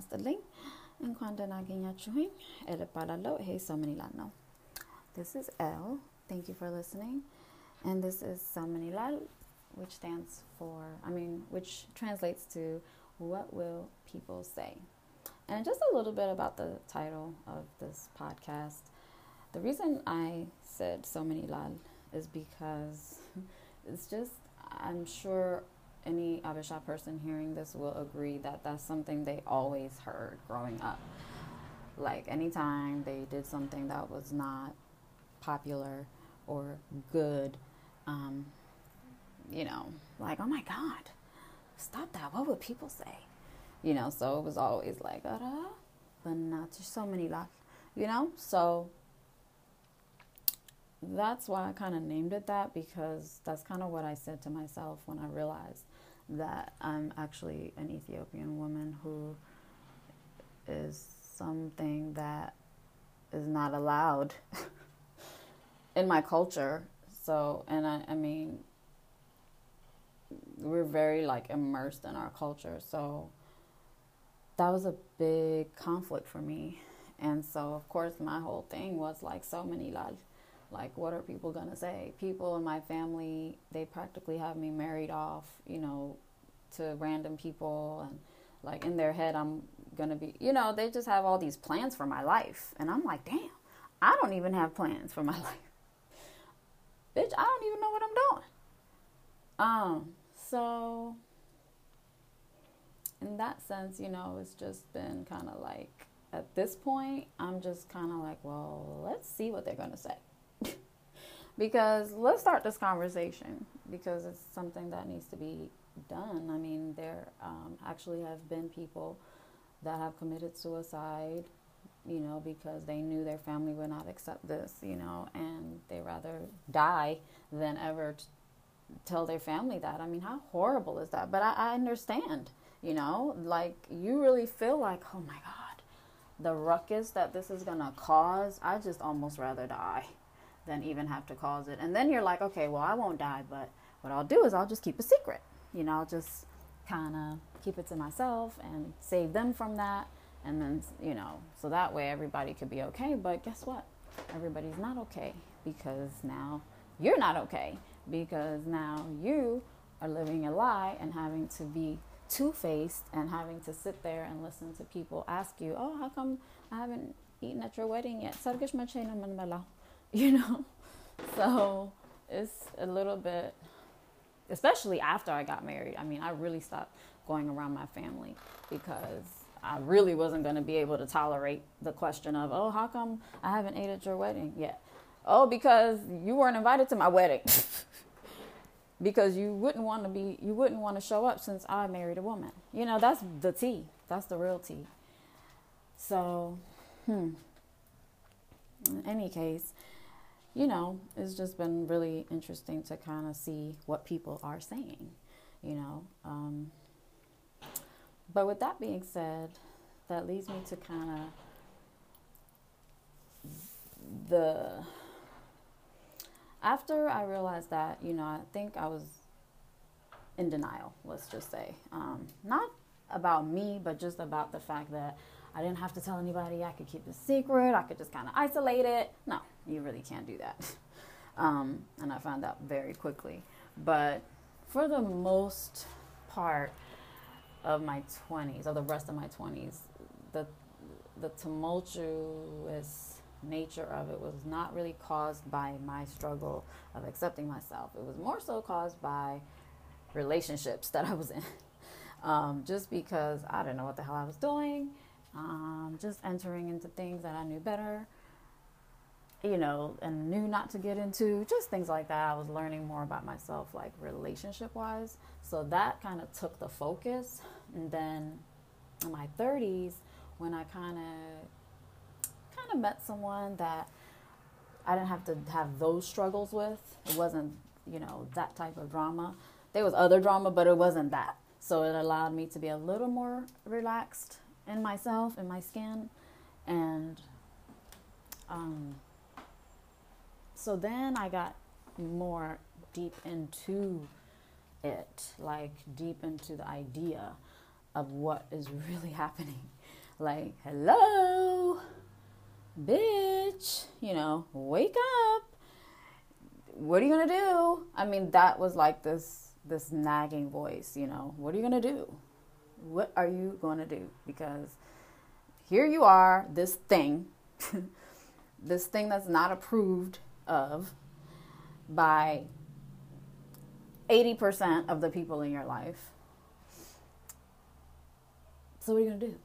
ይስጥልኝ። እንኳን ደህና አገኛችሁኝ። ኤል እባላለሁ። ይሄ ሰው ምን ይላል ነው። This is L. Thank you for listening. And this is ሰው ምን ይላል, which stands for, I mean, which translates to what will people say? And just a little bit about the title of this podcast. The reason I said so many lal is because it's just, I'm sure any Habesha person hearing this will agree that that's something they always heard growing up. Like anytime they did something that was not popular or good, um, you know, like, oh my God, stop that. What would people say? You know, so it was always like, Ara, but not so many lot, you know? So that's why I kind of named it that because that's kind of what I said to myself when I realized that I'm actually an Ethiopian woman who is something that is not allowed in my culture. So, and I, I mean, we're very like immersed in our culture. So that was a big conflict for me. And so, of course, my whole thing was like so many lal. Like, what are people gonna say? People in my family, they practically have me married off, you know, to random people, and like in their head, I'm gonna be, you know, they just have all these plans for my life, and I'm like, damn, I don't even have plans for my life, bitch. I don't even know what I'm doing. Um, so in that sense, you know, it's just been kind of like at this point, I'm just kind of like, well, let's see what they're gonna say because let's start this conversation because it's something that needs to be done. I mean, there um, actually have been people that have committed suicide, you know, because they knew their family would not accept this, you know, and they rather die than ever t- tell their family that. I mean, how horrible is that? But I, I understand, you know, like you really feel like, oh my God, the ruckus that this is gonna cause, I just almost rather die than even have to cause it. And then you're like, okay, well, I won't die, but what I'll do is I'll just keep a secret. You know, I'll just kind of keep it to myself and save them from that. And then, you know, so that way everybody could be okay. But guess what? Everybody's not okay because now you're not okay because now you are living a lie and having to be two faced and having to sit there and listen to people ask you, oh, how come I haven't eaten at your wedding yet? you know? So it's a little bit especially after i got married i mean i really stopped going around my family because i really wasn't going to be able to tolerate the question of oh how come i haven't ate at your wedding yet? Oh because you weren't invited to my wedding. Because you wouldn't want to be you wouldn't want to show up since i married a woman. You know that's the tea that's the real tea so hmm. In any case you know, it's just been really interesting to kind of see what people are saying, you know. Um, but with that being said, that leads me to kind of the. After I realized that, you know, I think I was in denial, let's just say. Um, not about me, but just about the fact that I didn't have to tell anybody. I could keep the secret. I could just kind of isolate it. No, you really can't do that. Um, and I found out very quickly. But for the most part of my 20s, or the rest of my 20s, the, the tumultuous nature of it was not really caused by my struggle of accepting myself. It was more so caused by relationships that I was in. Um, just because I didn't know what the hell I was doing, um, just entering into things that I knew better you know, and knew not to get into, just things like that. I was learning more about myself, like relationship wise. So that kind of took the focus. And then in my 30s, when I kind of kind of met someone that I didn't have to have those struggles with. It wasn't, you know, that type of drama. There was other drama, but it wasn't that. So it allowed me to be a little more relaxed in myself, in my skin, and um, so then I got more deep into it, like deep into the idea of what is really happening. Like, hello, bitch, you know, wake up. What are you gonna do? I mean, that was like this this nagging voice, you know. What are you gonna do? What are you gonna do? Because here you are, this thing, this thing that's not approved of by 80% of the people in your life. So what are you going to do?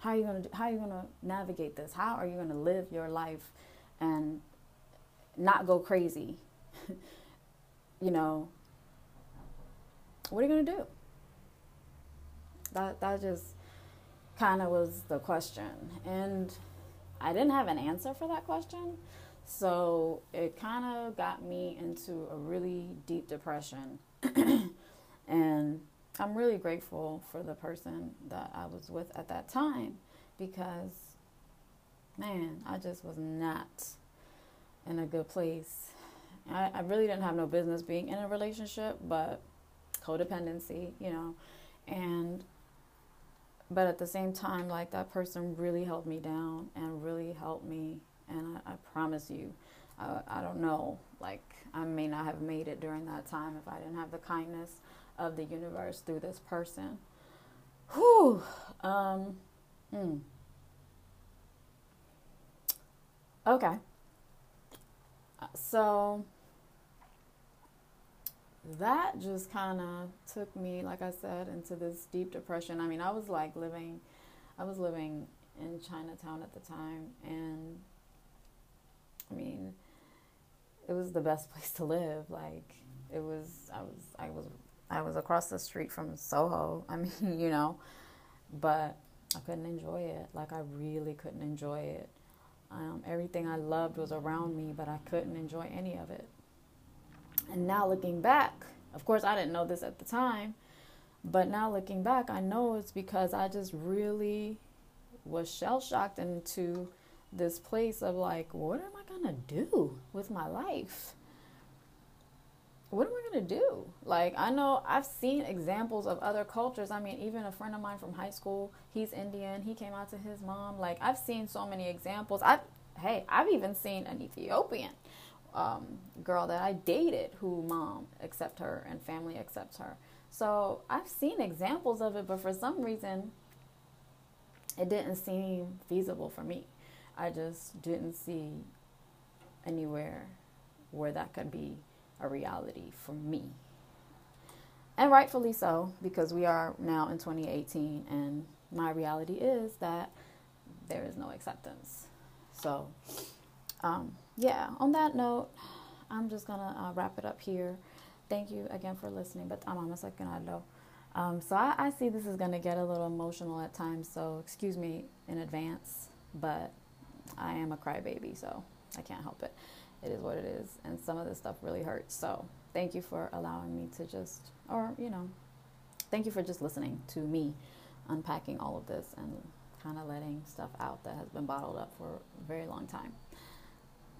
How are you going to how are you going to navigate this? How are you going to live your life and not go crazy? you know, what are you going to do? That that just kind of was the question. And I didn't have an answer for that question. So it kind of got me into a really deep depression. and I'm really grateful for the person that I was with at that time because, man, I just was not in a good place. I, I really didn't have no business being in a relationship, but codependency, you know, and but at the same time, like that person really held me down and really helped me. And I, I promise you, uh, I don't know, like I may not have made it during that time if I didn't have the kindness of the universe through this person. Whew. Um, hmm. Okay. Uh, so that just kind of took me, like I said, into this deep depression. I mean, I was like living, I was living in Chinatown at the time, and I mean, it was the best place to live. Like, it was, I was, I was, I was across the street from Soho. I mean, you know, but I couldn't enjoy it. Like, I really couldn't enjoy it. Um, everything I loved was around me, but I couldn't enjoy any of it. And now looking back, of course, I didn't know this at the time, but now looking back, I know it's because I just really was shell shocked into this place of like, what am I to do with my life? What am I to do? Like, I know I've seen examples of other cultures. I mean, even a friend of mine from high school, he's Indian. He came out to his mom. Like, I've seen so many examples. I, hey, I've even seen an Ethiopian um, girl that I dated who mom accepts her and family accepts her. So I've seen examples of it, but for some reason, it didn't seem feasible for me. I just didn't see anywhere where that could be a reality for me. And rightfully so, because we are now in 2018, and my reality is that there is no acceptance. So, um, yeah, on that note, I'm just gonna uh, wrap it up here. Thank you again for listening. But I'm on my second though. Um, so I, I see this is gonna get a little emotional at times. So excuse me in advance. But I am a crybaby, so I can't help it. It is what it is, and some of this stuff really hurts. So thank you for allowing me to just, or you know, thank you for just listening to me unpacking all of this and kind of letting stuff out that has been bottled up for a very long time.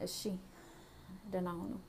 Is she? I don't know.